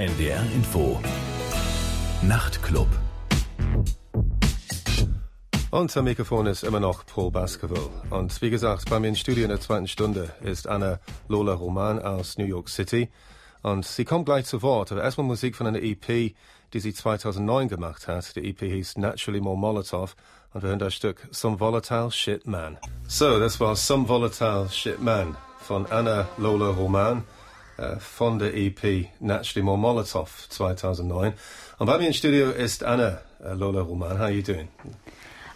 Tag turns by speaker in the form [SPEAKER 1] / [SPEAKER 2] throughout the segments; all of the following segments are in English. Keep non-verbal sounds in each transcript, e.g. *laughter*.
[SPEAKER 1] NDR Info Nachtclub
[SPEAKER 2] am Mikrofon ist immer noch Paul Baskerville. Und wie gesagt, bei mir im Studio in der zweiten Stunde ist Anna Lola Roman aus New York City. Und sie kommt gleich zu Wort, aber erstmal Musik von einer EP, die sie 2009 gemacht hat. Die EP hieß Naturally More Molotov und wir hören das Stück Some Volatile Shit Man. So, das war Some Volatile Shit Man von Anna Lola Roman äh, von der EP Naturally More Molotov 2009. Und bei mir im Studio ist Anna uh, Lola Roman. How are you doing?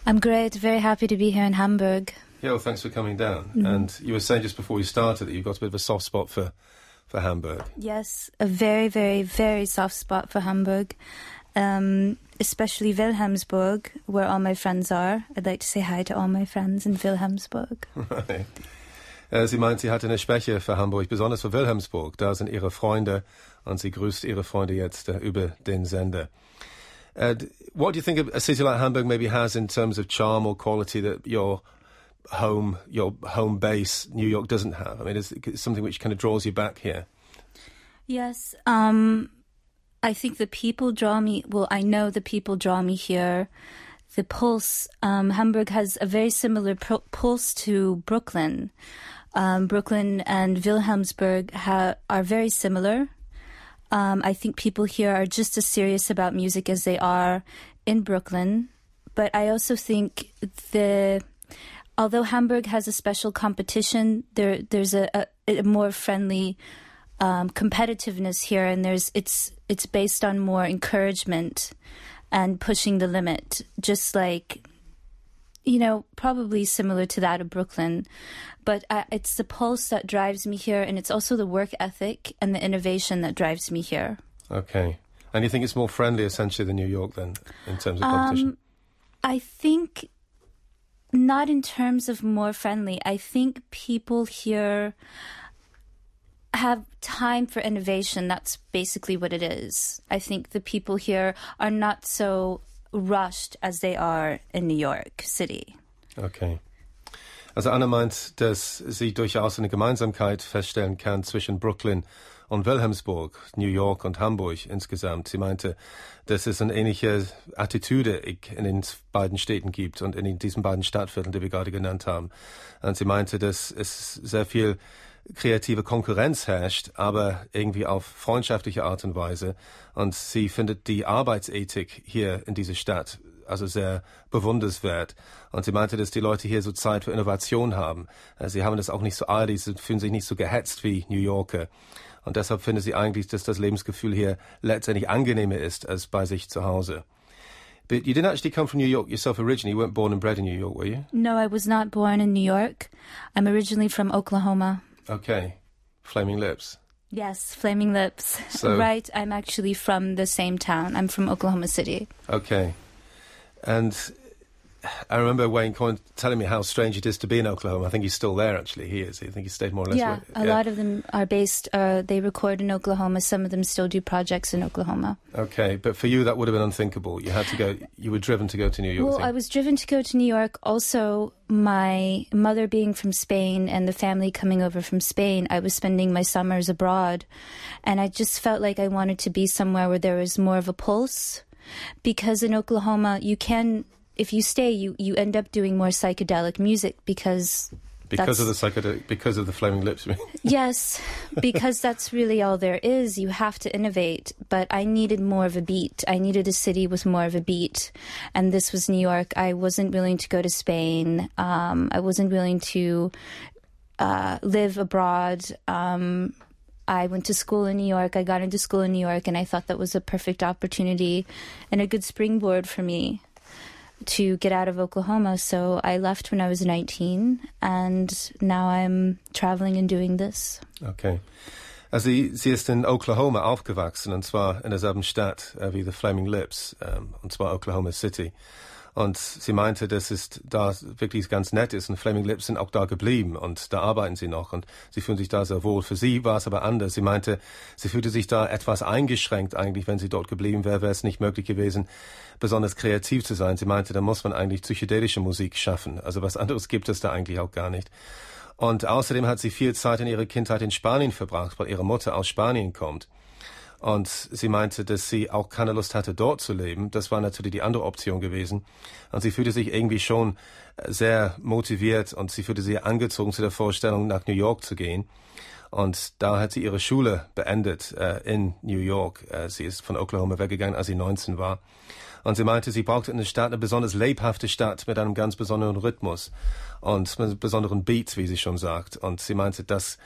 [SPEAKER 3] I'm great. Very happy to be here in Hamburg.
[SPEAKER 2] Yeah, well, thanks for coming down. Mm-hmm. And you were saying just before we started that you've got a bit of a soft spot for, for Hamburg.
[SPEAKER 3] Yes, a very, very, very soft spot for Hamburg, um, especially Wilhelmsburg, where all my friends are. I'd like to say hi to all my friends in Wilhelmsburg. *laughs*
[SPEAKER 2] Right. Äh, sie meint, sie hatte eine Schwäche für Hamburg, besonders für Wilhelmsburg. Da sind ihre Freunde und sie grüßt ihre Freunde jetzt äh, über den Sender. Uh, what do you think a city like Hamburg maybe has in terms of charm or quality that your home, your home base, New York, doesn't have? I mean, is it something which kind of draws you back here?
[SPEAKER 3] Yes. Um, I think the people draw me. Well, I know the people draw me here. The pulse. Um, Hamburg has a very similar pulse to Brooklyn. Um, Brooklyn and Wilhelmsburg ha- are very similar. Um, I think people here are just as serious about music as they are in Brooklyn. But I also think the although Hamburg has a special competition, there there's a, a, a more friendly um, competitiveness here, and there's it's it's based on more encouragement and pushing the limit, just like you know, probably similar to that of Brooklyn. But uh, it's the pulse that drives me here, and it's also the work ethic and the innovation that drives me here.
[SPEAKER 2] Okay. And you think it's more friendly, essentially, than New York, then, in terms of competition? Um,
[SPEAKER 3] I think not in terms of more friendly. I think people here have time for innovation. That's basically what it is. I think the people here are not so rushed as they are in New York City.
[SPEAKER 2] Okay. Also Anna meint, dass sie durchaus eine Gemeinsamkeit feststellen kann zwischen Brooklyn und Wilhelmsburg, New York und Hamburg insgesamt. Sie meinte, dass es eine ähnliche Attitüde in den beiden Städten gibt und in diesen beiden Stadtvierteln, die wir gerade genannt haben. Und sie meinte, dass es sehr viel kreative Konkurrenz herrscht, aber irgendwie auf freundschaftliche Art und Weise. Und sie findet die Arbeitsethik hier in dieser Stadt also sehr bewundernswert. Und sie meinte, dass die Leute hier so Zeit für Innovation haben. Äh, sie haben das auch nicht so eilig, sie fühlen sich nicht so gehetzt wie New Yorker. Und deshalb findet sie eigentlich, dass das Lebensgefühl hier letztendlich angenehmer ist als bei sich zu Hause. But you didn't actually come from New York yourself originally. You weren't born and bred in New York, were you?
[SPEAKER 3] No, I was not born in New York. I'm originally from Oklahoma.
[SPEAKER 2] Okay. Flaming Lips.
[SPEAKER 3] Yes, Flaming Lips. *laughs* So, right, I'm actually from the same town. I'm from Oklahoma City.
[SPEAKER 2] Okay. And I remember Wayne Coyne telling me how strange it is to be in Oklahoma. I think he's still there, actually. He is. I think he stayed more or less.
[SPEAKER 3] Yeah, a lot of them are based, uh, they record in Oklahoma. Some of them still do projects in Oklahoma.
[SPEAKER 2] Okay, but for you, that would have been unthinkable. You had to go, you were driven to go to New York.
[SPEAKER 3] Well, I was driven to go to New York. Also, my mother being from Spain and the family coming over from Spain, I was spending my summers abroad. And I just felt like I wanted to be somewhere where there was more of a pulse because in Oklahoma you can if you stay, you you end up doing more psychedelic music because
[SPEAKER 2] because of the psychedelic, because of the flaming lips. *laughs*
[SPEAKER 3] yes, because that's really all there is. You have to innovate. But I needed more of a beat. I needed a city with more of a beat, and this was New York. I wasn't willing to go to Spain. Um, I wasn't willing to uh, live abroad. Um, I went to school in New York. I got into school in New York, and I thought that was a perfect opportunity and a good springboard for me to get out of Oklahoma. So I left when I was 19 and now I'm traveling and doing this.
[SPEAKER 2] Okay. Also sie, sie ist in Oklahoma aufgewachsen und zwar in derselben Stadt äh, wie The Flaming Lips, ähm, und zwar Oklahoma City. Und sie meinte, dass es da wirklich ganz nett ist und Flaming Lips sind auch da geblieben und da arbeiten sie noch und sie fühlen sich da sehr wohl. Für sie war es aber anders. Sie meinte, sie fühlte sich da etwas eingeschränkt eigentlich, wenn sie dort geblieben wäre, wäre es nicht möglich gewesen, besonders kreativ zu sein. Sie meinte, da muss man eigentlich psychedelische Musik schaffen. Also was anderes gibt es da eigentlich auch gar nicht. Und außerdem hat sie viel Zeit in ihrer Kindheit in Spanien verbracht, weil ihre Mutter aus Spanien kommt. Und sie meinte, dass sie auch keine Lust hatte, dort zu leben. Das war natürlich die andere Option gewesen. Und sie fühlte sich irgendwie schon sehr motiviert und sie fühlte sich angezogen zu der Vorstellung, nach New York zu gehen. Und da hat sie ihre Schule beendet äh, in New York. Äh, sie ist von Oklahoma weggegangen, als sie 19 war. Und sie meinte, sie brauchte eine Stadt, eine besonders lebhafte Stadt mit einem ganz besonderen Rhythmus und mit besonderen Beats, wie sie schon sagt. Und sie meinte, das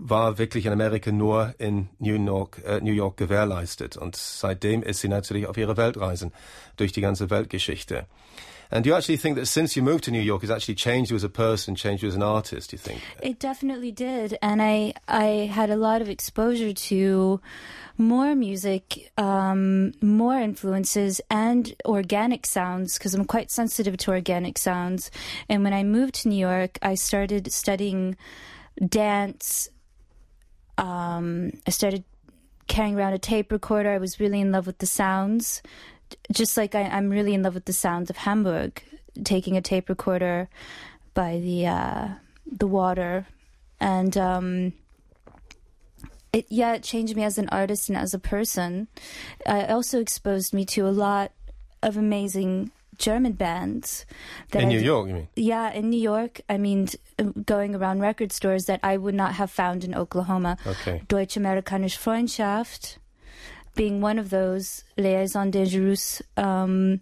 [SPEAKER 2] war wirklich in Amerika nur in New York, äh, New York gewährleistet. Und seitdem ist sie natürlich auf ihre Weltreisen durch die ganze Weltgeschichte. And do you actually think that since you moved to New York, it's actually changed you as a person, changed you as an artist? Do you think
[SPEAKER 3] it definitely did? And I I had a lot of exposure to more music, um, more influences, and organic sounds because I'm quite sensitive to organic sounds. And when I moved to New York, I started studying dance um, I started carrying around a tape recorder. I was really in love with the sounds, just like I, am really in love with the sounds of Hamburg. Taking a tape recorder by the uh, the water, and um, it yeah, it changed me as an artist and as a person. It also exposed me to a lot of amazing German bands.
[SPEAKER 2] in New York, you mean?
[SPEAKER 3] Yeah, in New York. I mean, going around record stores that I would not have found in Oklahoma.
[SPEAKER 2] Okay.
[SPEAKER 3] Deutsche Amerikanische Freundschaft being one of those, Liaisons Dangereuses. Um,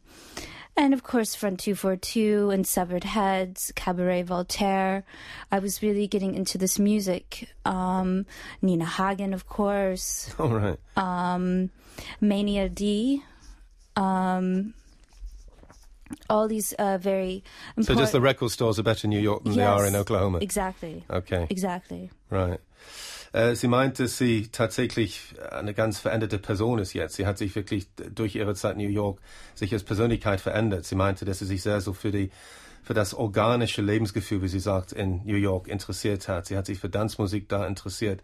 [SPEAKER 3] and of course, Front 242 and Severed Heads, Cabaret Voltaire. I was really getting into this music. Um, Nina Hagen, of course. *laughs*
[SPEAKER 2] All right.
[SPEAKER 3] Um, Mania D. Um, all these uh, very
[SPEAKER 2] so just the record stores are better in New York than
[SPEAKER 3] yes,
[SPEAKER 2] they are in Oklahoma.
[SPEAKER 3] Exactly.
[SPEAKER 2] Okay.
[SPEAKER 3] Exactly.
[SPEAKER 2] Right. Äh, sie meint, dass sie tatsächlich eine ganz veränderte Person ist jetzt. Sie hat sich wirklich durch ihre Zeit in New York sich als Persönlichkeit verändert. Sie meinte, dass sie sich sehr so für die für das organische Lebensgefühl, wie sie sagt, in New York interessiert hat. Sie hat sich für Tanzmusik da interessiert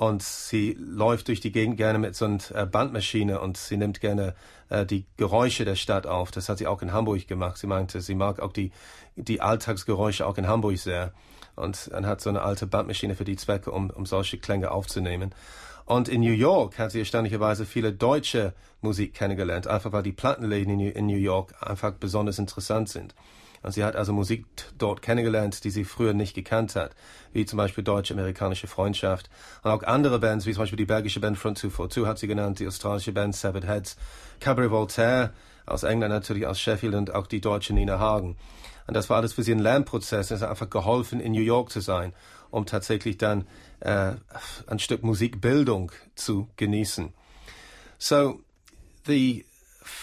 [SPEAKER 2] und sie läuft durch die Gegend gerne mit so einer äh, Bandmaschine und sie nimmt gerne äh, die Geräusche der Stadt auf. Das hat sie auch in Hamburg gemacht. Sie meinte, sie mag auch die, die Alltagsgeräusche auch in Hamburg sehr und dann hat so eine alte Bandmaschine für die Zwecke, um, um solche Klänge aufzunehmen. Und in New York hat sie erstaunlicherweise viele deutsche Musik kennengelernt, einfach weil die Plattenläden in New York einfach besonders interessant sind. Und sie hat also Musik dort kennengelernt, die sie früher nicht gekannt hat, wie zum Beispiel Deutsch-Amerikanische Freundschaft. Und auch andere Bands, wie zum Beispiel die belgische Band Front 242 hat sie genannt, die australische Band Severed Heads, Cabaret Voltaire aus England natürlich aus Sheffield und auch die deutsche Nina Hagen. Und das war alles für sie ein Lernprozess. Es hat einfach geholfen, in New York zu sein, um tatsächlich dann äh, ein Stück Musikbildung zu genießen. So, the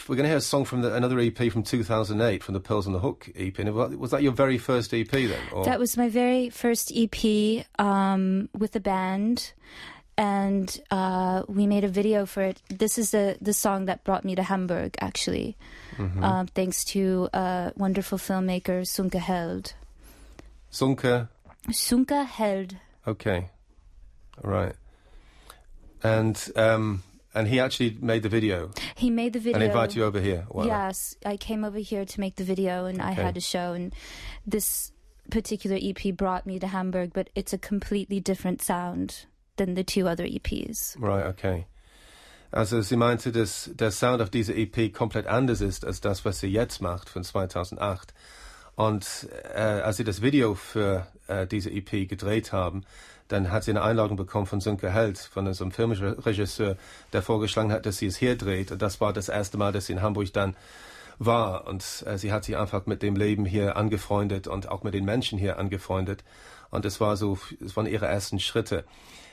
[SPEAKER 2] we're going to hear a song from the, another EP from 2008 from the Pearls on the Hook EP. Was that your very first EP then?
[SPEAKER 3] Or? That was my very first EP um, with the band. And uh, we made a video for it. This is the, the song that brought me to Hamburg, actually, mm-hmm. uh, thanks to uh, wonderful filmmaker Sunke Held.
[SPEAKER 2] Sunke?
[SPEAKER 3] Sunke Held.
[SPEAKER 2] Okay. All right. And um, and he actually made the video.
[SPEAKER 3] He made the video
[SPEAKER 2] and invited you over here.
[SPEAKER 3] Wow. Yes, I came over here to make the video, and okay. I had a show. And this particular EP brought me to Hamburg, but it's a completely different sound than the two other EPs.
[SPEAKER 2] Right. Okay. Also sie meinte, dass der Sound auf dieser EP komplett anders ist als das, was sie jetzt macht von 2008. Und äh, als sie das Video für äh, diese EP gedreht haben, dann hat sie eine Einladung bekommen von Sönke Held, von so einem Filmregisseur, der vorgeschlagen hat, dass sie es hier dreht. Und das war das erste Mal, dass sie in Hamburg dann war. Und äh, sie hat sich einfach mit dem Leben hier angefreundet und auch mit den Menschen hier angefreundet. Und es war so, es waren ihre ersten Schritte.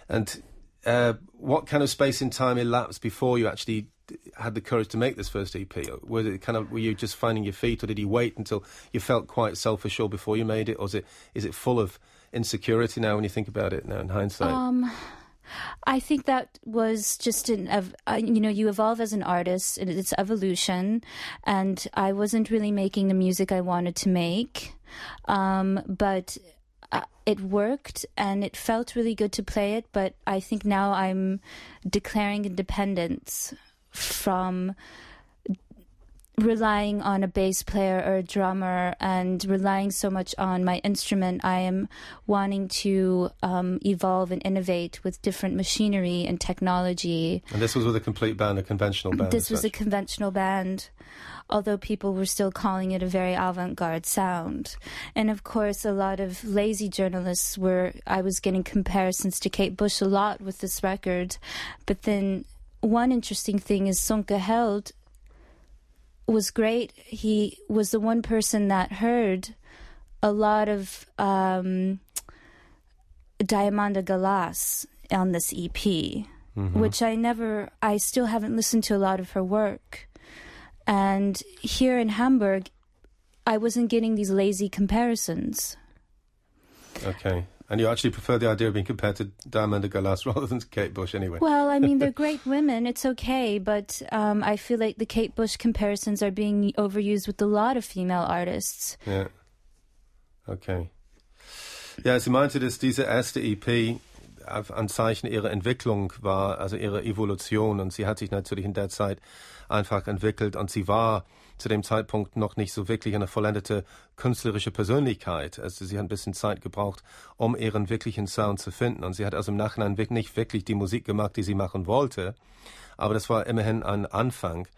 [SPEAKER 2] And uh, what kind of space and time elapsed before you actually had the courage to make this first EP? Was it kind of were you just finding your feet, or did you wait until you felt quite self assured before you made it, or is it is it full of insecurity now when you think about it now in hindsight?
[SPEAKER 3] Um, I think that was just an, uh, you know, you evolve as an artist and it's evolution. And I wasn't really making the music I wanted to make. Um, but uh, it worked and it felt really good to play it. But I think now I'm declaring independence from relying on a bass player or a drummer and relying so much on my instrument. I am wanting to um, evolve and innovate with different machinery and technology.
[SPEAKER 2] And this was with a complete band, a conventional band.
[SPEAKER 3] This was
[SPEAKER 2] such.
[SPEAKER 3] a conventional band, although people were still calling it a very avant garde sound. And of course, a lot of lazy journalists were, I was getting comparisons to Kate Bush a lot with this record. But then one interesting thing is Sonka Held was great. He was the one person that heard a lot of um, Diamanda Galas on this EP, mm-hmm. which I never, I still haven't listened to a lot of her work. And here in Hamburg, I wasn't getting these lazy comparisons.
[SPEAKER 2] Okay. And you actually prefer the idea of being compared to Diamanda Galas *laughs* rather than Kate Bush, anyway.
[SPEAKER 3] Well, I mean, they're *laughs* great women. It's okay, but um, I feel like the Kate Bush comparisons are being overused with a lot of female artists.
[SPEAKER 2] Ja. Okay. Ja, sie meinte, dass diese erste EP ein Zeichen ihrer Entwicklung war, also ihrer Evolution. Und sie hat sich natürlich in der Zeit einfach entwickelt und sie war zu dem Zeitpunkt noch nicht so wirklich eine vollendete künstlerische Persönlichkeit. Also sie hat ein bisschen Zeit gebraucht, um ihren wirklichen Sound zu finden. Und sie hat also im Nachhinein nicht wirklich die Musik gemacht, die sie machen wollte. Aber das war immerhin ein Anfang.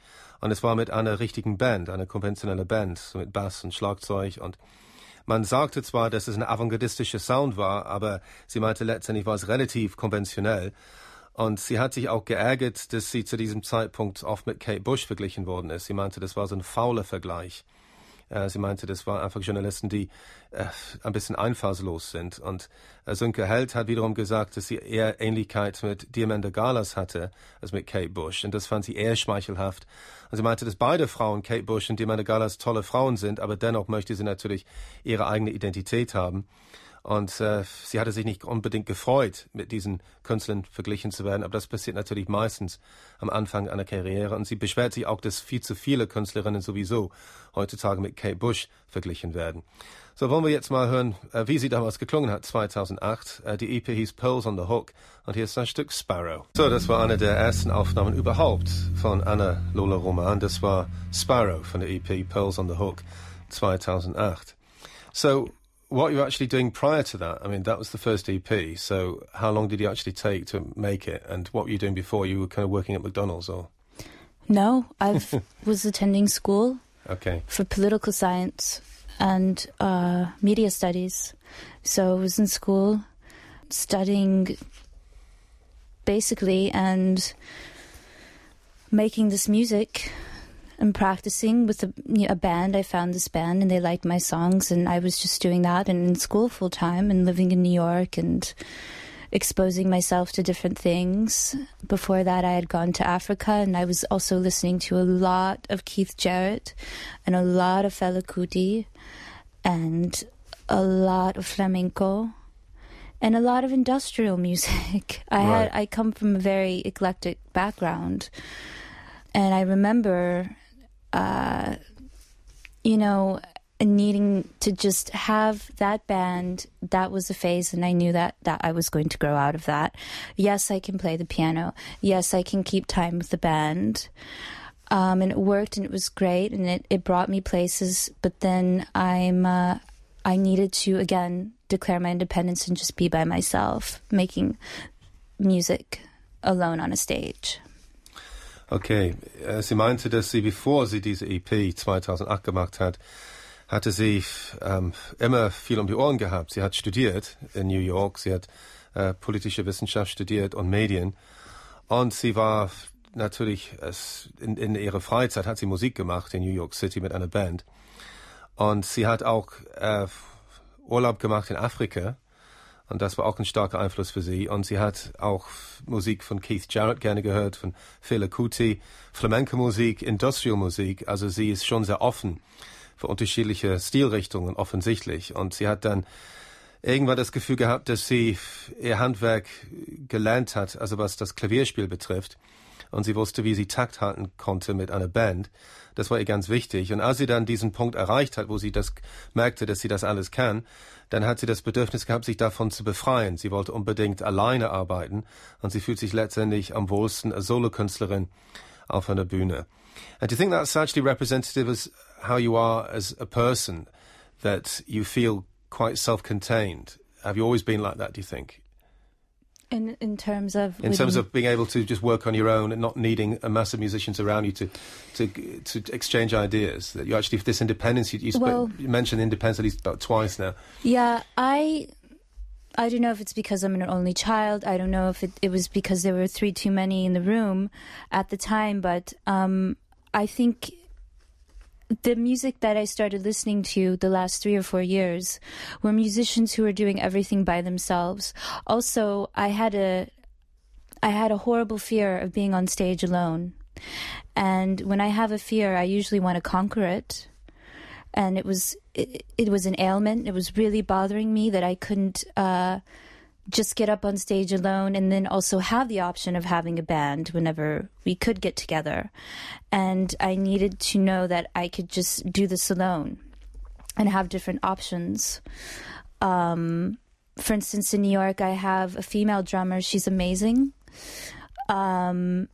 [SPEAKER 2] Und es war mit einer richtigen Band, einer konventionellen Band, so mit Bass und Schlagzeug und man sagte zwar, dass es ein avantgardistischer Sound war, aber sie meinte letztendlich war es relativ konventionell. Und sie hat sich auch geärgert, dass sie zu diesem Zeitpunkt oft mit Kate Bush verglichen worden ist. Sie meinte, das war so ein fauler Vergleich. Äh, sie meinte, das waren einfach Journalisten, die äh, ein bisschen einfallslos sind. Und äh, Sönke Held hat wiederum gesagt, dass sie eher Ähnlichkeit mit Diamanda Galas hatte als mit Kate Bush. Und das fand sie eher schmeichelhaft. Und sie meinte, dass beide Frauen, Kate Bush und Diamanda Galas, tolle Frauen sind, aber dennoch möchte sie natürlich ihre eigene Identität haben. Und äh, sie hatte sich nicht unbedingt gefreut, mit diesen Künstlern verglichen zu werden, aber das passiert natürlich meistens am Anfang einer Karriere. Und sie beschwert sich auch, dass viel zu viele Künstlerinnen sowieso heutzutage mit Kate Bush verglichen werden. So wollen wir jetzt mal hören, äh, wie sie damals geklungen hat, 2008. Äh, die EP hieß Pearls on the Hook und hier ist ein Stück Sparrow. So, das war eine der ersten Aufnahmen überhaupt von Anna Lola Roman. Das war Sparrow von der EP Pearls on the Hook 2008. So, what you were actually doing prior to that? I mean, that was the first EP. So, how long did you actually take to make it? And what were you doing before? You were kind of working at McDonald's, or?
[SPEAKER 3] No, I *laughs* was attending school.
[SPEAKER 2] Okay.
[SPEAKER 3] For political science and uh, media studies. So I was in school studying basically and making this music and practicing with a, you know, a, band. I found this band and they liked my songs, and I was just doing that and in school full time and living in New York and exposing myself to different things. Before that, I had gone to Africa and I was also listening to a lot of Keith Jarrett and a lot of Fela Kuti and a lot of flamenco and a lot of industrial *laughs* music. I right. had I come from a very eclectic background. And I remember uh, you know, needing to just have that band. That was a phase and i knew that that i was going to grow out of that. Yes i can play the piano. Yes i can keep time with the band. Um, and it worked and it was great and it, it brought me places. But then i'm uh, i needed to again declare my independence and just be by myself making music alone on a stage
[SPEAKER 2] Okay, äh, sie meinte, dass sie, bevor sie diese EP 2008 gemacht hat, hatte sie ähm, immer viel um die Ohren gehabt. Sie hat studiert in New York, sie hat äh, politische Wissenschaft studiert und Medien. Und sie war natürlich, es, in, in ihrer Freizeit hat sie Musik gemacht in New York City mit einer Band. Und sie hat auch äh, Urlaub gemacht in Afrika und das war auch ein starker Einfluss für sie. Und sie hat auch Musik von Keith Jarrett gerne gehört, von Fela Kuti, Flamenco-Musik, Industrial-Musik. Also sie ist schon sehr offen für unterschiedliche Stilrichtungen, offensichtlich. Und sie hat dann irgendwann das Gefühl gehabt, dass sie ihr Handwerk gelernt hat, also was das Klavierspiel betrifft. Und sie wusste, wie sie Takt halten konnte mit einer Band. Das war ihr ganz wichtig. Und als sie dann diesen Punkt erreicht hat, wo sie das merkte, dass sie das alles kann, dann hat sie das Bedürfnis gehabt, sich davon zu befreien. Sie wollte unbedingt alleine arbeiten und sie fühlt sich letztendlich am wohlsten als Solokünstlerin auf einer Bühne. And you think that's actually representative as how you are as a person, that you feel quite self-contained? Have you always been like that? Do you think?
[SPEAKER 3] In in terms of
[SPEAKER 2] in terms of being able to just work on your own and not needing a mass of musicians around you to to to exchange ideas, that you actually this independence you, you,
[SPEAKER 3] well,
[SPEAKER 2] you mentioned independence at least about twice now.
[SPEAKER 3] Yeah, I I don't know if it's because I'm an only child. I don't know if it, it was because there were three too many in the room at the time, but um, I think the music that I started listening to the last three or four years were musicians who were doing everything by themselves. Also, I had a I had a horrible fear of being on stage alone. And when I have a fear, I usually want to conquer it. And it was it, it was an ailment. It was really bothering me that I couldn't uh, just get up on stage alone and then also have the option of having a band whenever we could get together. And I needed to know that I could just do this alone and have different options. Um, for instance, in New York, I have a female drummer. She's amazing. Um,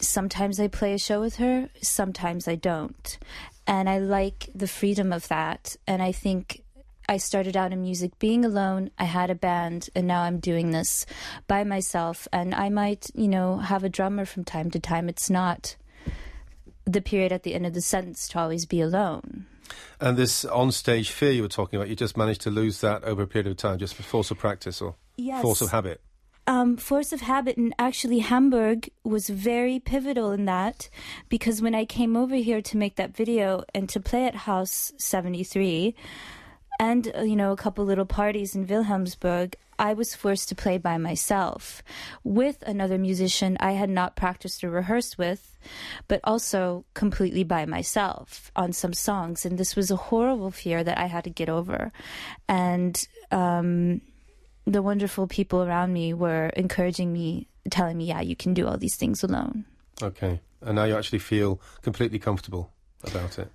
[SPEAKER 3] sometimes I play a show with her, sometimes I don't. And I like the freedom of that. And I think I started out in music being alone. I had a band, and now I'm doing this by myself. And I might, you know, have a drummer from time to time. It's not the period at the end of the sentence to always be alone.
[SPEAKER 2] And this on-stage fear you were talking about, you just managed to lose that over a period of time, just for force of practice or
[SPEAKER 3] yes.
[SPEAKER 2] force of habit.
[SPEAKER 3] Um, force of habit, and actually, Hamburg was very pivotal in that because when I came over here to make that video and to play at House 73, and uh, you know a couple little parties in Wilhelmsburg, I was forced to play by myself with another musician I had not practiced or rehearsed with, but also completely by myself on some songs. And this was a horrible fear that I had to get over. And um, the wonderful people around me were encouraging me, telling me, yeah, you can do all these things alone.
[SPEAKER 2] Okay. And now you actually feel completely comfortable about it?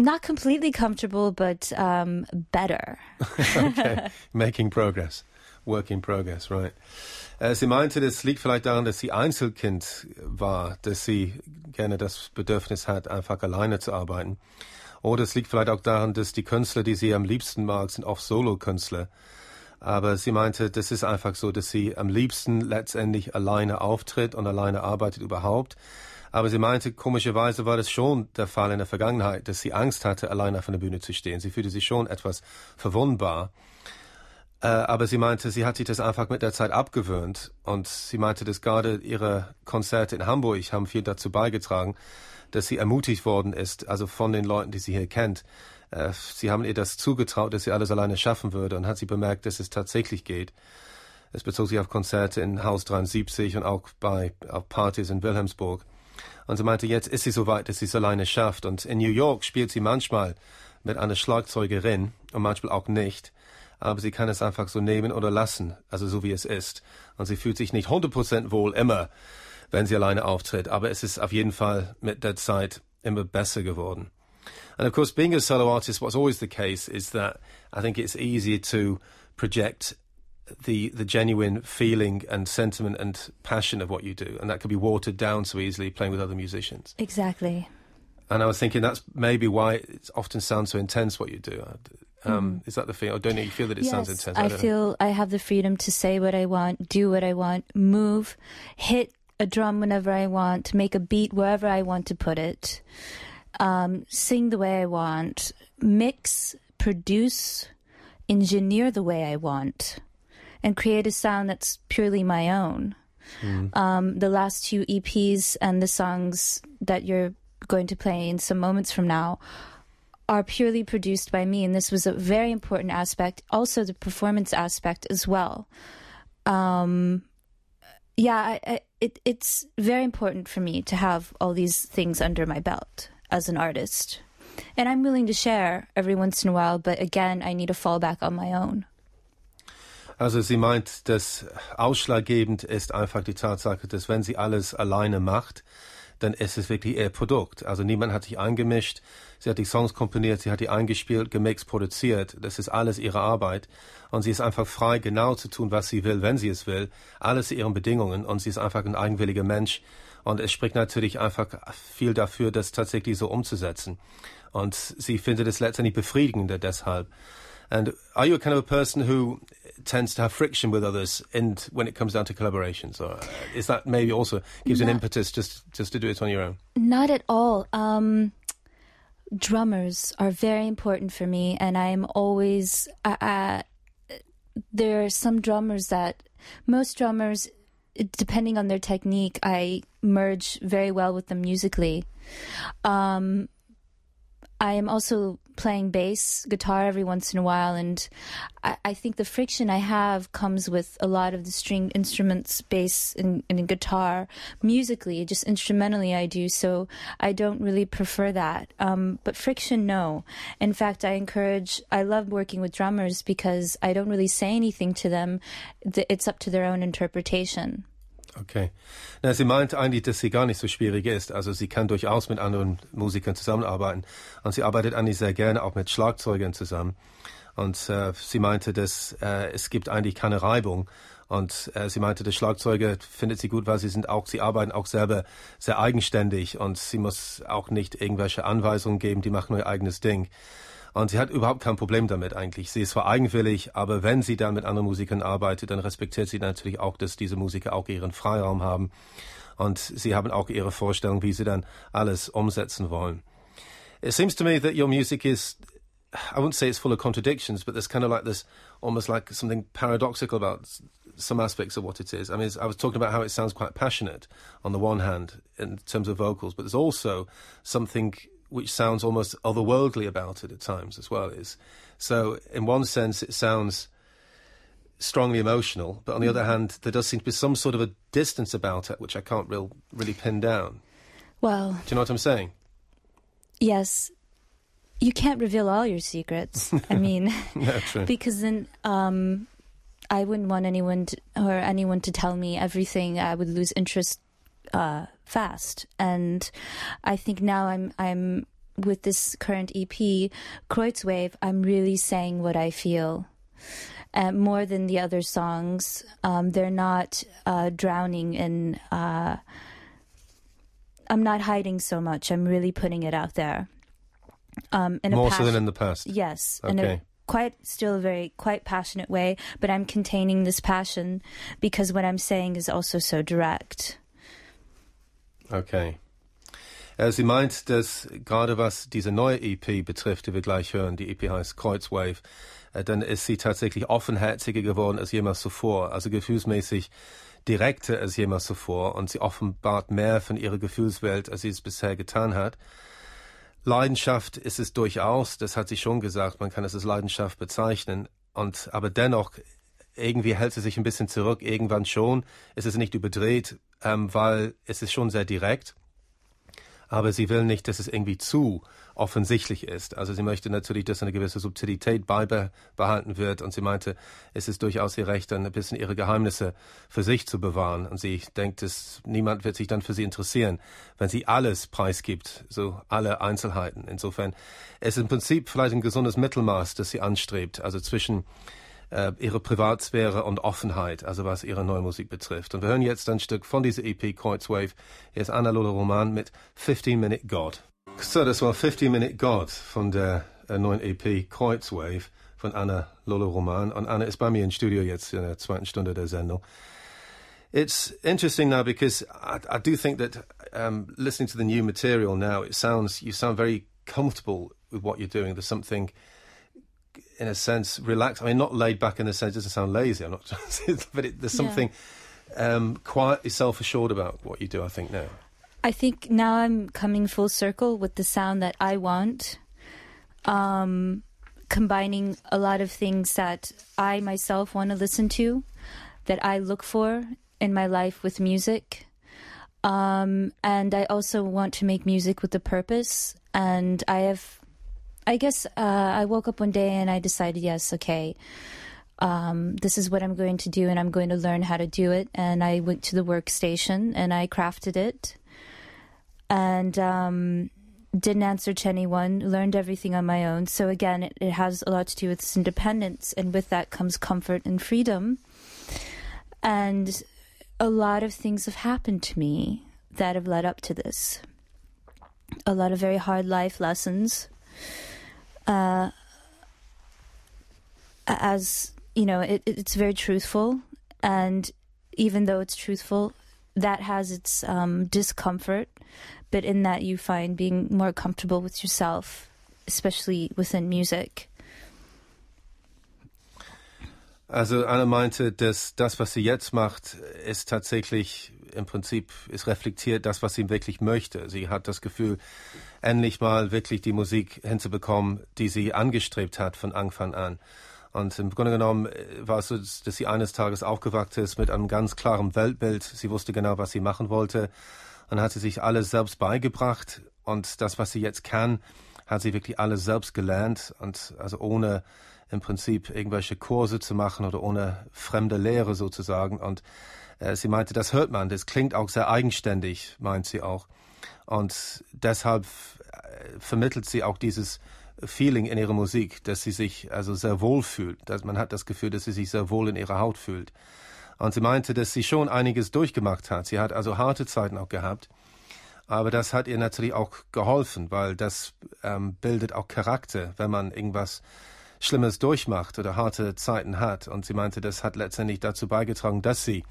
[SPEAKER 3] Not completely comfortable, but um, better. *laughs*
[SPEAKER 2] okay, making progress. Work in progress, right. Äh, sie meinte, das liegt vielleicht daran, dass sie Einzelkind war, dass sie gerne das Bedürfnis hat, einfach alleine zu arbeiten. Oder es liegt vielleicht auch daran, dass die Künstler, die sie am liebsten mag, sind oft Solo-Künstler. Aber sie meinte, das ist einfach so, dass sie am liebsten letztendlich alleine auftritt und alleine arbeitet überhaupt. Aber sie meinte, komischerweise war das schon der Fall in der Vergangenheit, dass sie Angst hatte, allein auf einer Bühne zu stehen. Sie fühlte sich schon etwas verwundbar. Äh, aber sie meinte, sie hat sich das einfach mit der Zeit abgewöhnt. Und sie meinte, dass gerade ihre Konzerte in Hamburg haben viel dazu beigetragen, dass sie ermutigt worden ist, also von den Leuten, die sie hier kennt. Äh, sie haben ihr das zugetraut, dass sie alles alleine schaffen würde und hat sie bemerkt, dass es tatsächlich geht. Es bezog sich auf Konzerte in Haus 73 und auch bei auf Partys in Wilhelmsburg. Und sie meinte, jetzt ist sie so weit, dass sie es alleine schafft. Und in New York spielt sie manchmal mit einer Schlagzeugerin und manchmal auch nicht. Aber sie kann es einfach so nehmen oder lassen, also so wie es ist. Und sie fühlt sich nicht 100% wohl immer, wenn sie alleine auftritt. Aber es ist auf jeden Fall mit der Zeit immer besser geworden. And of course, being a solo artist, what's always the case is that I think it's easier to project the the genuine feeling and sentiment and passion of what you do, and that could be watered down so easily playing with other musicians.
[SPEAKER 3] Exactly.
[SPEAKER 2] And I was thinking that's maybe why it often sounds so intense what you do. Um, mm. Is that the feel? Or don't you feel that it
[SPEAKER 3] yes,
[SPEAKER 2] sounds intense?
[SPEAKER 3] I, I feel know. I have the freedom to say what I want, do what I want, move, hit a drum whenever I want, make a beat wherever I want to put it, um, sing the way I want, mix, produce, engineer the way I want and create a sound that's purely my own. Mm. Um, the last two EPs and the songs that you're going to play in some moments from now are purely produced by me, and this was a very important aspect. Also, the performance aspect as well. Um, yeah, I, I, it, it's very important for me to have all these things under my belt as an artist. And I'm willing to share every once in a while, but again, I need a fallback on my own.
[SPEAKER 2] Also sie meint, dass ausschlaggebend ist einfach die Tatsache, dass wenn sie alles alleine macht, dann ist es wirklich ihr Produkt. Also niemand hat sich eingemischt. Sie hat die Songs komponiert, sie hat die eingespielt, gemixt, produziert. Das ist alles ihre Arbeit. Und sie ist einfach frei, genau zu tun, was sie will, wenn sie es will. Alles zu ihren Bedingungen. Und sie ist einfach ein eigenwilliger Mensch. Und es spricht natürlich einfach viel dafür, das tatsächlich so umzusetzen. Und sie findet es letztendlich befriedigender deshalb. And are you a kind of a person who tends to have friction with others in when it comes down to collaborations, or is that maybe also gives not, an impetus just just to do it on your own?
[SPEAKER 3] Not at all. Um, drummers are very important for me, and I'm always. Uh, uh, there are some drummers that most drummers, depending on their technique, I merge very well with them musically. Um, I am also playing bass guitar every once in a while, and I, I, think the friction I have comes with a lot of the string instruments, bass and, and guitar. Musically, just instrumentally, I do so. I don't really prefer that, um, but friction, no. In fact, I encourage. I love working with drummers because I don't really say anything to them. It's up to their own interpretation.
[SPEAKER 2] Okay. Na, sie meint eigentlich, dass sie gar nicht so schwierig ist. Also sie kann durchaus mit anderen Musikern zusammenarbeiten. Und sie arbeitet eigentlich sehr gerne auch mit Schlagzeugern zusammen. Und äh, sie meinte, dass äh, es gibt eigentlich keine Reibung. Und äh, sie meinte, der Schlagzeuger findet sie gut, weil sie sind auch, sie arbeiten auch selber sehr eigenständig und sie muss auch nicht irgendwelche Anweisungen geben, die machen nur ihr eigenes Ding. Und sie hat überhaupt kein Problem damit eigentlich. Sie ist zwar eigenwillig, aber wenn sie dann mit anderen Musikern arbeitet, dann respektiert sie natürlich auch, dass diese Musiker auch ihren Freiraum haben. Und sie haben auch ihre Vorstellung, wie sie dann alles umsetzen wollen. It seems to me that your music is I wouldn't say it's full of contradictions, but there's kind of like this, almost like something paradoxical about some aspects of what it is. I mean, I was talking about how it sounds quite passionate on the one hand in terms of vocals, but there's also something which sounds almost otherworldly about it at times as well. Is so in one sense it sounds strongly emotional, but on the other hand, there does seem to be some sort of a distance about it, which I can't real, really pin down.
[SPEAKER 3] Well,
[SPEAKER 2] do you know what I'm saying?
[SPEAKER 3] Yes, you can't reveal all your secrets. I *laughs* mean, because then um, I wouldn't want anyone to, or anyone to tell me everything. I would lose interest uh, fast. And I think now I'm I'm with this current EP, Kreuzwave, I'm really saying what I feel. Uh, more than the other songs, um, they're not uh, drowning in. Uh, I'm not hiding so much. I'm really putting it out there.
[SPEAKER 2] Um, in more so than in the past.
[SPEAKER 3] Yes,
[SPEAKER 2] okay.
[SPEAKER 3] in a quite still a very quite passionate way, but I'm containing this passion because what I'm saying is also so direct.
[SPEAKER 2] Okay. Äh, sie meint, dass gerade was diese neue EP betrifft, die wir gleich hören, die EP heißt Kreuzwave, äh, dann ist sie tatsächlich offenherziger geworden als jemals zuvor, also gefühlsmäßig direkter als jemals zuvor und sie offenbart mehr von ihrer Gefühlswelt, als sie es bisher getan hat. Leidenschaft ist es durchaus, das hat sie schon gesagt, man kann es als Leidenschaft bezeichnen, und aber dennoch irgendwie hält sie sich ein bisschen zurück, irgendwann schon. Es ist nicht überdreht, ähm, weil es ist schon sehr direkt. Aber sie will nicht, dass es irgendwie zu offensichtlich ist. Also sie möchte natürlich, dass eine gewisse Subtilität beibehalten wird. Und sie meinte, es ist durchaus ihr Recht, dann ein bisschen ihre Geheimnisse für sich zu bewahren. Und sie denkt, dass niemand wird sich dann für sie interessieren, wenn sie alles preisgibt, so alle Einzelheiten. Insofern, es ist im Prinzip vielleicht ein gesundes Mittelmaß, das sie anstrebt. Also zwischen äh, ihre Privatsphäre und Offenheit, also was ihre neue Musik betrifft. Und wir hören jetzt ein Stück von dieser EP Kreuzwave. Hier ist Anna Lola Roman mit 15 Minute God. So, das war 15 Minute God von der äh, neuen EP Kreuzwave von Anna Lola Roman. Und Anna ist bei mir im Studio jetzt in der zweiten Stunde der Sendung. It's interesting now because I, I do think that um, listening to the new material now, it sounds you sound very comfortable with what you're doing. There's something in a sense, relaxed. I mean, not laid back in the sense it doesn't sound lazy. I'm not, *laughs* but it, there's something yeah. um, quietly self assured about what you do. I think now.
[SPEAKER 3] I think now I'm coming full circle with the sound that I want, um, combining a lot of things that I myself want to listen to, that I look for in my life with music. Um, and I also want to make music with a purpose. And I have I guess uh, I woke up one day and I decided, yes, okay, um, this is what I'm going to do, and I'm going to learn how to do it. And I went to the workstation and I crafted it. and um, didn't answer to anyone, learned everything on my own. So again, it, it has a lot to do with independence, and with that comes comfort and freedom. And a lot of things have happened to me that have led up to this. A lot of very hard life lessons. Uh, as you know, it, it's very truthful, and even though it's truthful, that has its um, discomfort. But in that, you find being more comfortable with yourself, especially within music.
[SPEAKER 2] Also Anna meinte, dass das, was sie jetzt macht, ist tatsächlich im Prinzip, ist reflektiert das, was sie wirklich möchte. Sie hat das Gefühl, endlich mal wirklich die Musik hinzubekommen, die sie angestrebt hat von Anfang an. Und im Grunde genommen äh, war es so, dass sie eines Tages aufgewacht ist mit einem ganz klaren Weltbild. Sie wusste genau, was sie machen wollte. Und hat sie sich alles selbst beigebracht. Und das, was sie jetzt kann, hat sie wirklich alles selbst gelernt. Und also ohne im Prinzip irgendwelche Kurse zu machen oder ohne fremde Lehre sozusagen. Und äh, sie meinte, das hört man, das klingt auch sehr eigenständig, meint sie auch. Und deshalb äh, vermittelt sie auch dieses Feeling in ihrer Musik, dass sie sich also sehr wohl fühlt. Dass man hat das Gefühl, dass sie sich sehr wohl in ihrer Haut fühlt. Und sie meinte, dass sie schon einiges durchgemacht hat. Sie hat also harte Zeiten auch gehabt. Aber das hat ihr natürlich auch geholfen, weil das ähm, bildet auch Charakter, wenn man irgendwas Schlimmes durchmacht oder harte Zeiten hat. Und sie meinte, das hat letztendlich dazu beigetragen, dass sie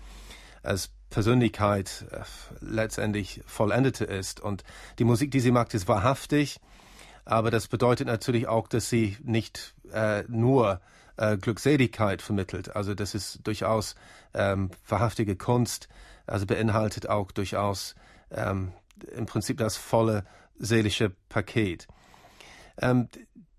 [SPEAKER 2] als Persönlichkeit äh, letztendlich vollendete ist. Und die Musik, die sie macht, ist wahrhaftig. Aber das bedeutet natürlich auch, dass sie nicht äh, nur äh, Glückseligkeit vermittelt. Also das ist durchaus ähm, wahrhaftige Kunst, also beinhaltet auch durchaus ähm, im Prinzip das volle seelische Paket. Um,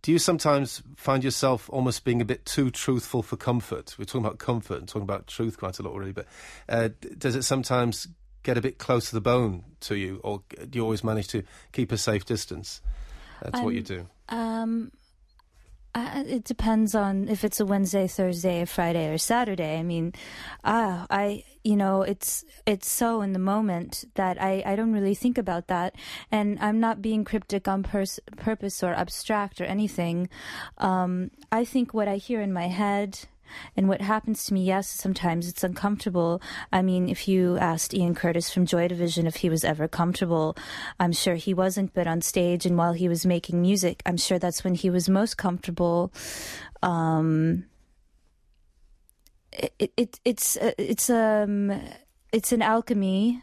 [SPEAKER 2] do you sometimes find yourself almost being a bit too truthful for comfort? We're talking about comfort and talking about truth quite a lot already, but uh, does it sometimes get a bit close to the bone to you, or do you always manage to keep a safe distance? That's um, what you do.
[SPEAKER 3] Um, uh, it depends on if it's a Wednesday, Thursday, Friday, or Saturday. I mean, uh, I you know it's it's so in the moment that I I don't really think about that, and I'm not being cryptic on pers- purpose or abstract or anything. Um, I think what I hear in my head and what happens to me, yes, sometimes it's uncomfortable. I mean, if you asked Ian Curtis from Joy Division if he was ever comfortable, I'm sure he wasn't, but on stage and while he was making music, I'm sure that's when he was most comfortable. Um, it, it, it's, uh, it's, um, it's an alchemy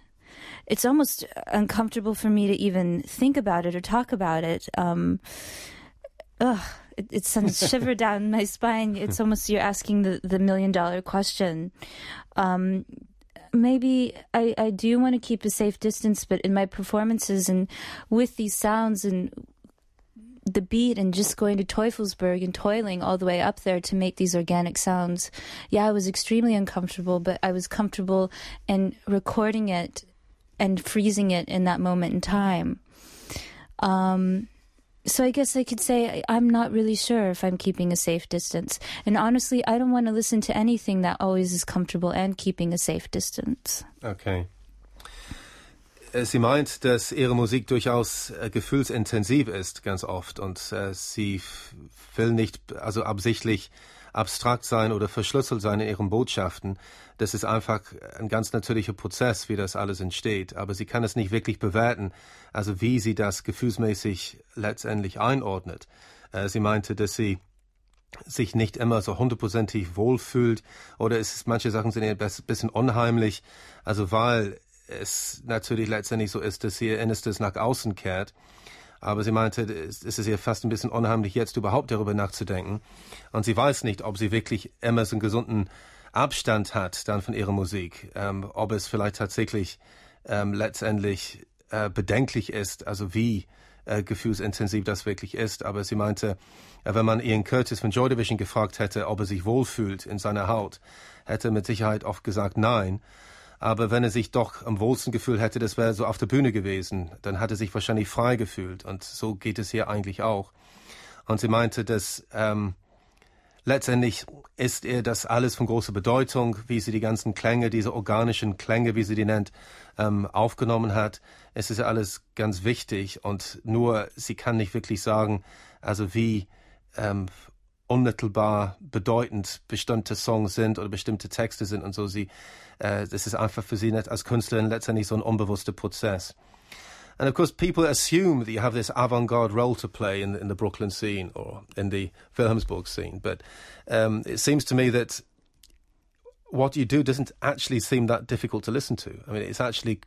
[SPEAKER 3] it's almost uncomfortable for me to even think about it or talk about it. Um, ugh, it, it sends shiver *laughs* down my spine. It's almost you're asking the, the million dollar question. Um, maybe I, I do want to keep a safe distance, but in my performances and with these sounds and the beat and just going to Teufelsberg and toiling all the way up there to make these organic sounds. Yeah, I was extremely uncomfortable, but I was comfortable in recording it and freezing it in that moment in time. Um, so I guess I could say I'm not really sure if I'm keeping a safe distance. And honestly, I don't want to listen to anything that always is comfortable and keeping a safe distance.
[SPEAKER 2] Okay. Äh, sie meint, dass ihre Musik durchaus äh, gefühlsintensiv ist, ganz oft. Und äh, sie will nicht, also absichtlich abstrakt sein oder verschlüsselt sein in ihren Botschaften. Das ist einfach ein ganz natürlicher Prozess, wie das alles entsteht. Aber sie kann es nicht wirklich bewerten, also wie sie das gefühlsmäßig letztendlich einordnet. Äh, sie meinte, dass sie sich nicht immer so hundertprozentig wohlfühlt oder es ist, manche Sachen sind ihr ein bisschen unheimlich, also weil es natürlich letztendlich so ist, dass ihr Innerstes nach außen kehrt. Aber sie meinte, es ist ihr fast ein bisschen unheimlich, jetzt überhaupt darüber nachzudenken. Und sie weiß nicht, ob sie wirklich immer so einen gesunden Abstand hat dann von ihrer Musik. Ähm, ob es vielleicht tatsächlich ähm, letztendlich äh, bedenklich ist, also wie äh, gefühlsintensiv das wirklich ist. Aber sie meinte, äh, wenn man Ian Curtis von Joy Division gefragt hätte, ob er sich wohlfühlt in seiner Haut, hätte er mit Sicherheit oft gesagt nein. Aber wenn er sich doch am wohlsten gefühlt hätte, das wäre so auf der Bühne gewesen, dann hat er sich wahrscheinlich frei gefühlt. Und so geht es hier eigentlich auch. Und sie meinte, dass ähm, letztendlich ist ihr das alles von großer Bedeutung, wie sie die ganzen Klänge, diese organischen Klänge, wie sie die nennt, ähm, aufgenommen hat. Es ist alles ganz wichtig und nur sie kann nicht wirklich sagen, also wie ähm, unmittelbar bedeutend bestimmte Songs sind oder bestimmte Texte sind und so. Sie, äh, das ist einfach für sie nicht als Künstlerin letztendlich so ein unbewusster Prozess. And of course, people assume that you have this avant-garde role to play in, in the Brooklyn scene or in the Wilhelmsburg scene. But um, it seems to me that what you do doesn't actually seem that difficult to listen to. I mean, it's actually,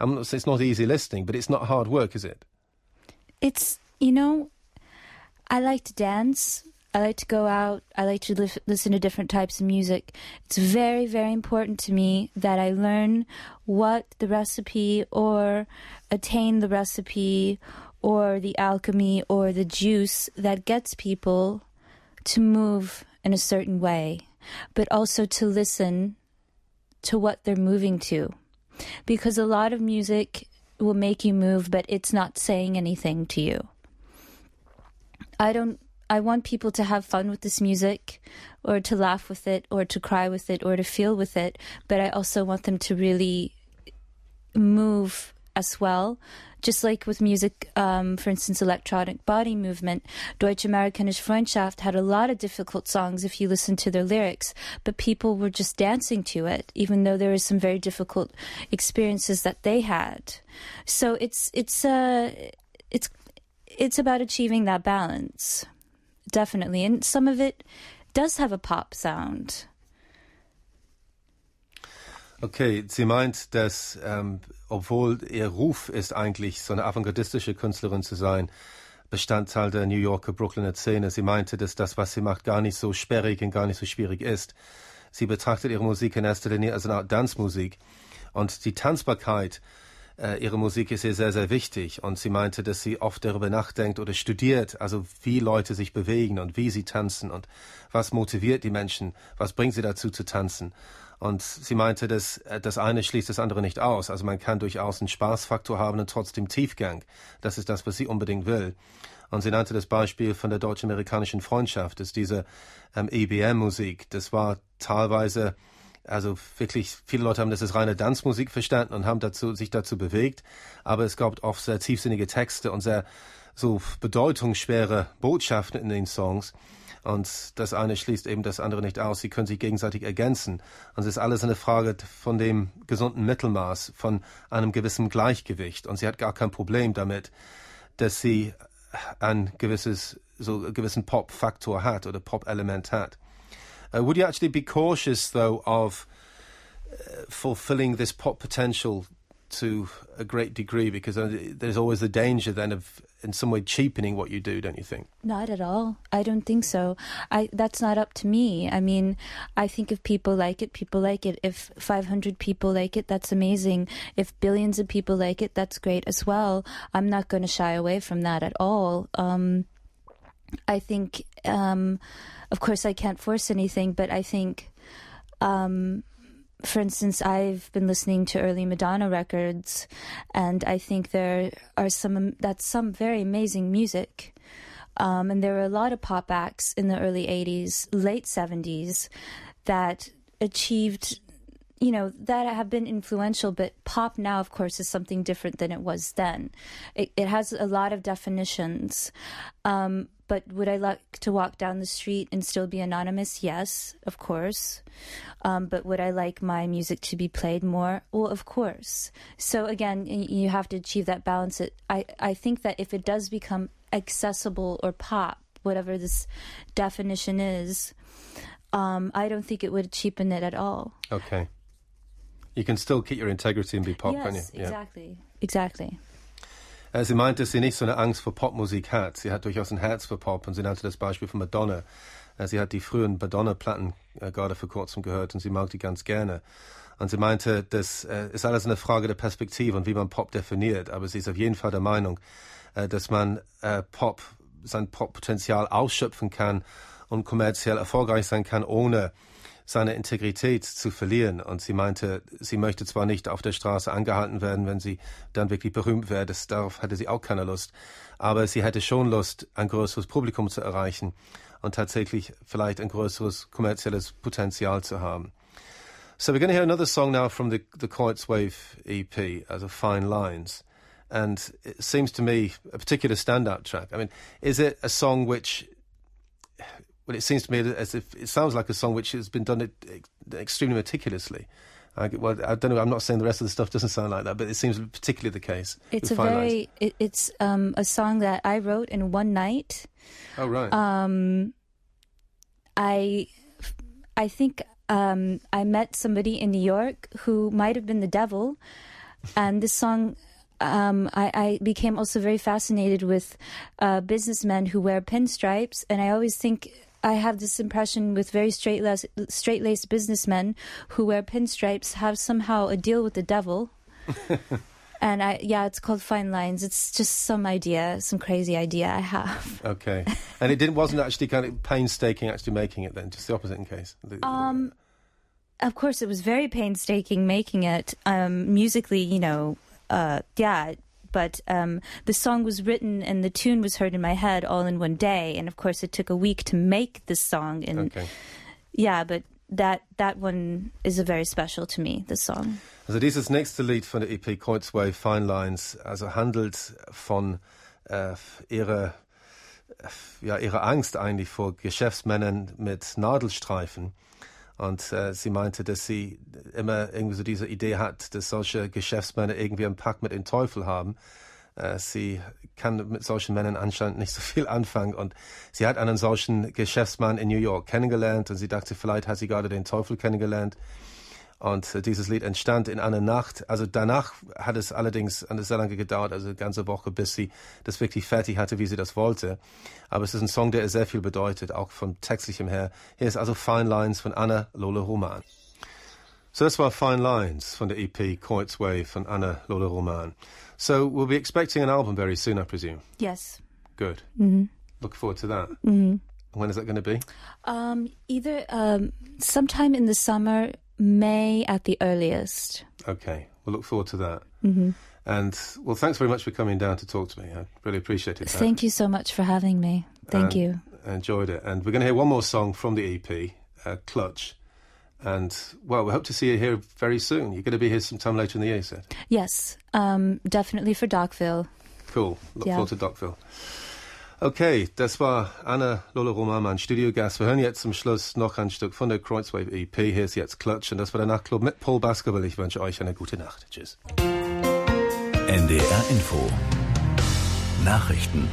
[SPEAKER 2] I'm not, it's not easy listening, but it's not hard work, is it?
[SPEAKER 3] It's, you know, I like to dance. I like to go out. I like to li- listen to different types of music. It's very, very important to me that I learn what the recipe or attain the recipe or the alchemy or the juice that gets people to move in a certain way, but also to listen to what they're moving to. Because a lot of music will make you move, but it's not saying anything to you. I don't I want people to have fun with this music or to laugh with it or to cry with it or to feel with it, but I also want them to really move as well. Just like with music, um, for instance, electronic body movement, Deutsche Amerikanische Freundschaft had a lot of difficult songs if you listen to their lyrics, but people were just dancing to it, even though there were some very difficult experiences that they had. So it's it's uh, it's it's about achieving that balance definitely. And some of it does have a pop sound.
[SPEAKER 2] Okay, sie meint, dass ähm, obwohl ihr Ruf ist eigentlich so eine avantgardistische Künstlerin zu sein, Bestandteil der New Yorker Brooklyner Szene. Sie meinte, dass das, was sie macht, gar nicht so sperrig und gar nicht so schwierig ist. Sie betrachtet ihre Musik in erster Linie als eine Art Tanzmusik. Und die Tanzbarkeit äh, ihre Musik ist ihr sehr, sehr wichtig. Und sie meinte, dass sie oft darüber nachdenkt oder studiert, also wie Leute sich bewegen und wie sie tanzen und was motiviert die Menschen, was bringt sie dazu zu tanzen. Und sie meinte, dass äh, das eine schließt das andere nicht aus. Also man kann durchaus einen Spaßfaktor haben und trotzdem Tiefgang. Das ist das, was sie unbedingt will. Und sie nannte das Beispiel von der deutsch-amerikanischen Freundschaft, dass diese ähm, EBM-Musik, das war teilweise also wirklich, viele Leute haben das als reine Tanzmusik verstanden und haben dazu, sich dazu bewegt. Aber es gab oft sehr tiefsinnige Texte und sehr so bedeutungsschwere Botschaften in den Songs. Und das eine schließt eben das andere nicht aus. Sie können sich gegenseitig ergänzen. Und es ist alles eine Frage von dem gesunden Mittelmaß, von einem gewissen Gleichgewicht. Und sie hat gar kein Problem damit, dass sie ein gewisses, so einen gewissen Pop-Faktor hat oder Pop-Element hat. Uh, would you actually be cautious, though, of uh, fulfilling this pop potential to a great degree? Because uh, there's always the danger then of, in some way, cheapening what you do, don't you think?
[SPEAKER 3] Not at all. I don't think so. I that's not up to me. I mean, I think if people like it, people like it. If 500 people like it, that's amazing. If billions of people like it, that's great as well. I'm not going to shy away from that at all. Um, I think. Um, of course, I can't force anything, but I think, um, for instance, I've been listening to early Madonna records, and I think there are some that's some very amazing music. Um, and there were a lot of pop acts in the early 80s, late 70s that achieved you know that have been influential but pop now of course is something different than it was then it, it has a lot of definitions um, but would I like to walk down the street and still be anonymous? Yes, of course. Um, but would I like my music to be played more? Well, of course. So again, you have to achieve that balance. I, I think that if it does become accessible or pop, whatever this definition is, um, I don't think it would cheapen it at all.
[SPEAKER 2] Okay. You can still keep your integrity and be pop,
[SPEAKER 3] yes,
[SPEAKER 2] can you?
[SPEAKER 3] Yeah. Exactly. Exactly.
[SPEAKER 2] Äh, sie meinte, dass sie nicht so eine Angst vor Popmusik hat. Sie hat durchaus ein Herz für Pop und sie nannte das Beispiel von Madonna. Äh, sie hat die frühen Madonna-Platten äh, gerade vor kurzem gehört und sie mag die ganz gerne. Und sie meinte, das ist alles eine Frage der Perspektive und wie man Pop definiert. Aber sie ist auf jeden Fall der Meinung, dass man Pop, sein Pop-Potenzial ausschöpfen kann und kommerziell erfolgreich sein kann, ohne seine Integrität zu verlieren. Und sie meinte, sie möchte zwar nicht auf der Straße angehalten werden, wenn sie dann wirklich berühmt wäre, das, darauf hatte sie auch keine Lust. Aber sie hätte schon Lust, ein größeres Publikum zu erreichen und tatsächlich vielleicht ein größeres kommerzielles Potenzial zu haben. So we're going to hear another song now from the, the Wave EP, as a Fine Lines. And it seems to me a particular standout track. I mean, is it a song which but it seems to me as if it sounds like a song which has been done extremely meticulously. I, well, I don't know. I'm not saying the rest of the stuff doesn't sound like that, but it seems particularly the case.
[SPEAKER 3] It's a very. It, it's um, a song that I wrote in one night.
[SPEAKER 2] Oh right.
[SPEAKER 3] Um, I, I think um, I met somebody in New York who might have been the devil, and this song um, I, I, became also very fascinated with uh, businessmen who wear pinstripes, and I always think I have this impression with very straight straight laced businessmen who wear pinstripes have somehow a deal with the devil. *laughs* and I yeah, it's called Fine Lines. It's just some idea, some crazy idea I have. *laughs*
[SPEAKER 2] Okay, and it didn't wasn't actually kind of painstaking actually making it then, just the opposite in case.
[SPEAKER 3] Um, of course, it was very painstaking making it. Um, musically, you know, uh, yeah, but um, the song was written and the tune was heard in my head all in one day. And of course, it took a week to make this song. And
[SPEAKER 2] okay.
[SPEAKER 3] yeah, but that that one is a very special to me. The song.
[SPEAKER 2] Also dieses nächste Lied von der EP Kreuzway Fine Lines, also handelt von äh, ihrer ja ihre Angst eigentlich vor Geschäftsmännern mit Nadelstreifen. Und äh, sie meinte, dass sie immer irgendwie so diese Idee hat, dass solche Geschäftsmänner irgendwie einen Pakt mit dem Teufel haben. Äh, sie kann mit solchen Männern anscheinend nicht so viel anfangen. Und sie hat einen solchen Geschäftsmann in New York kennengelernt und sie dachte, vielleicht hat sie gerade den Teufel kennengelernt. Und dieses Lied entstand in einer Nacht. Also danach hat es allerdings eine sehr lange gedauert, also eine ganze Woche, bis sie das wirklich fertig hatte, wie sie das wollte. Aber es ist ein Song, der sehr viel bedeutet, auch vom textlichem her. Hier ist also Fine Lines von Anna Lola Roman. So das war Fine Lines von der EP Coit's Way von Anna Lola Roman. So we'll be expecting an album very soon, I presume.
[SPEAKER 3] Yes.
[SPEAKER 2] Good.
[SPEAKER 3] Mm-hmm.
[SPEAKER 2] Look forward to that.
[SPEAKER 3] Mm-hmm.
[SPEAKER 2] When is that going to be?
[SPEAKER 3] Um, either um, sometime in the summer May at the earliest.
[SPEAKER 2] Okay, we'll look forward to that.
[SPEAKER 3] Mm-hmm.
[SPEAKER 2] And well, thanks very much for coming down to talk to me. I really appreciate it.
[SPEAKER 3] Thank you so much for having me. Thank and you.
[SPEAKER 2] I enjoyed it. And we're going to hear one more song from the EP, uh, Clutch. And well, we hope to see you here very soon. You're going to be here sometime later in the year, you said?
[SPEAKER 3] Yes, um, definitely for Dockville.
[SPEAKER 2] Cool. Look yeah. forward to Dockville. Okay, das war Anna Lola Roman, mein Studiogast. Wir hören jetzt zum Schluss noch ein Stück von der Kreuzwave EP. Hier ist jetzt Clutch und das war der Nachtclub mit Paul Baskerville. Ich wünsche euch eine gute Nacht. Tschüss.
[SPEAKER 1] NDR Info Nachrichten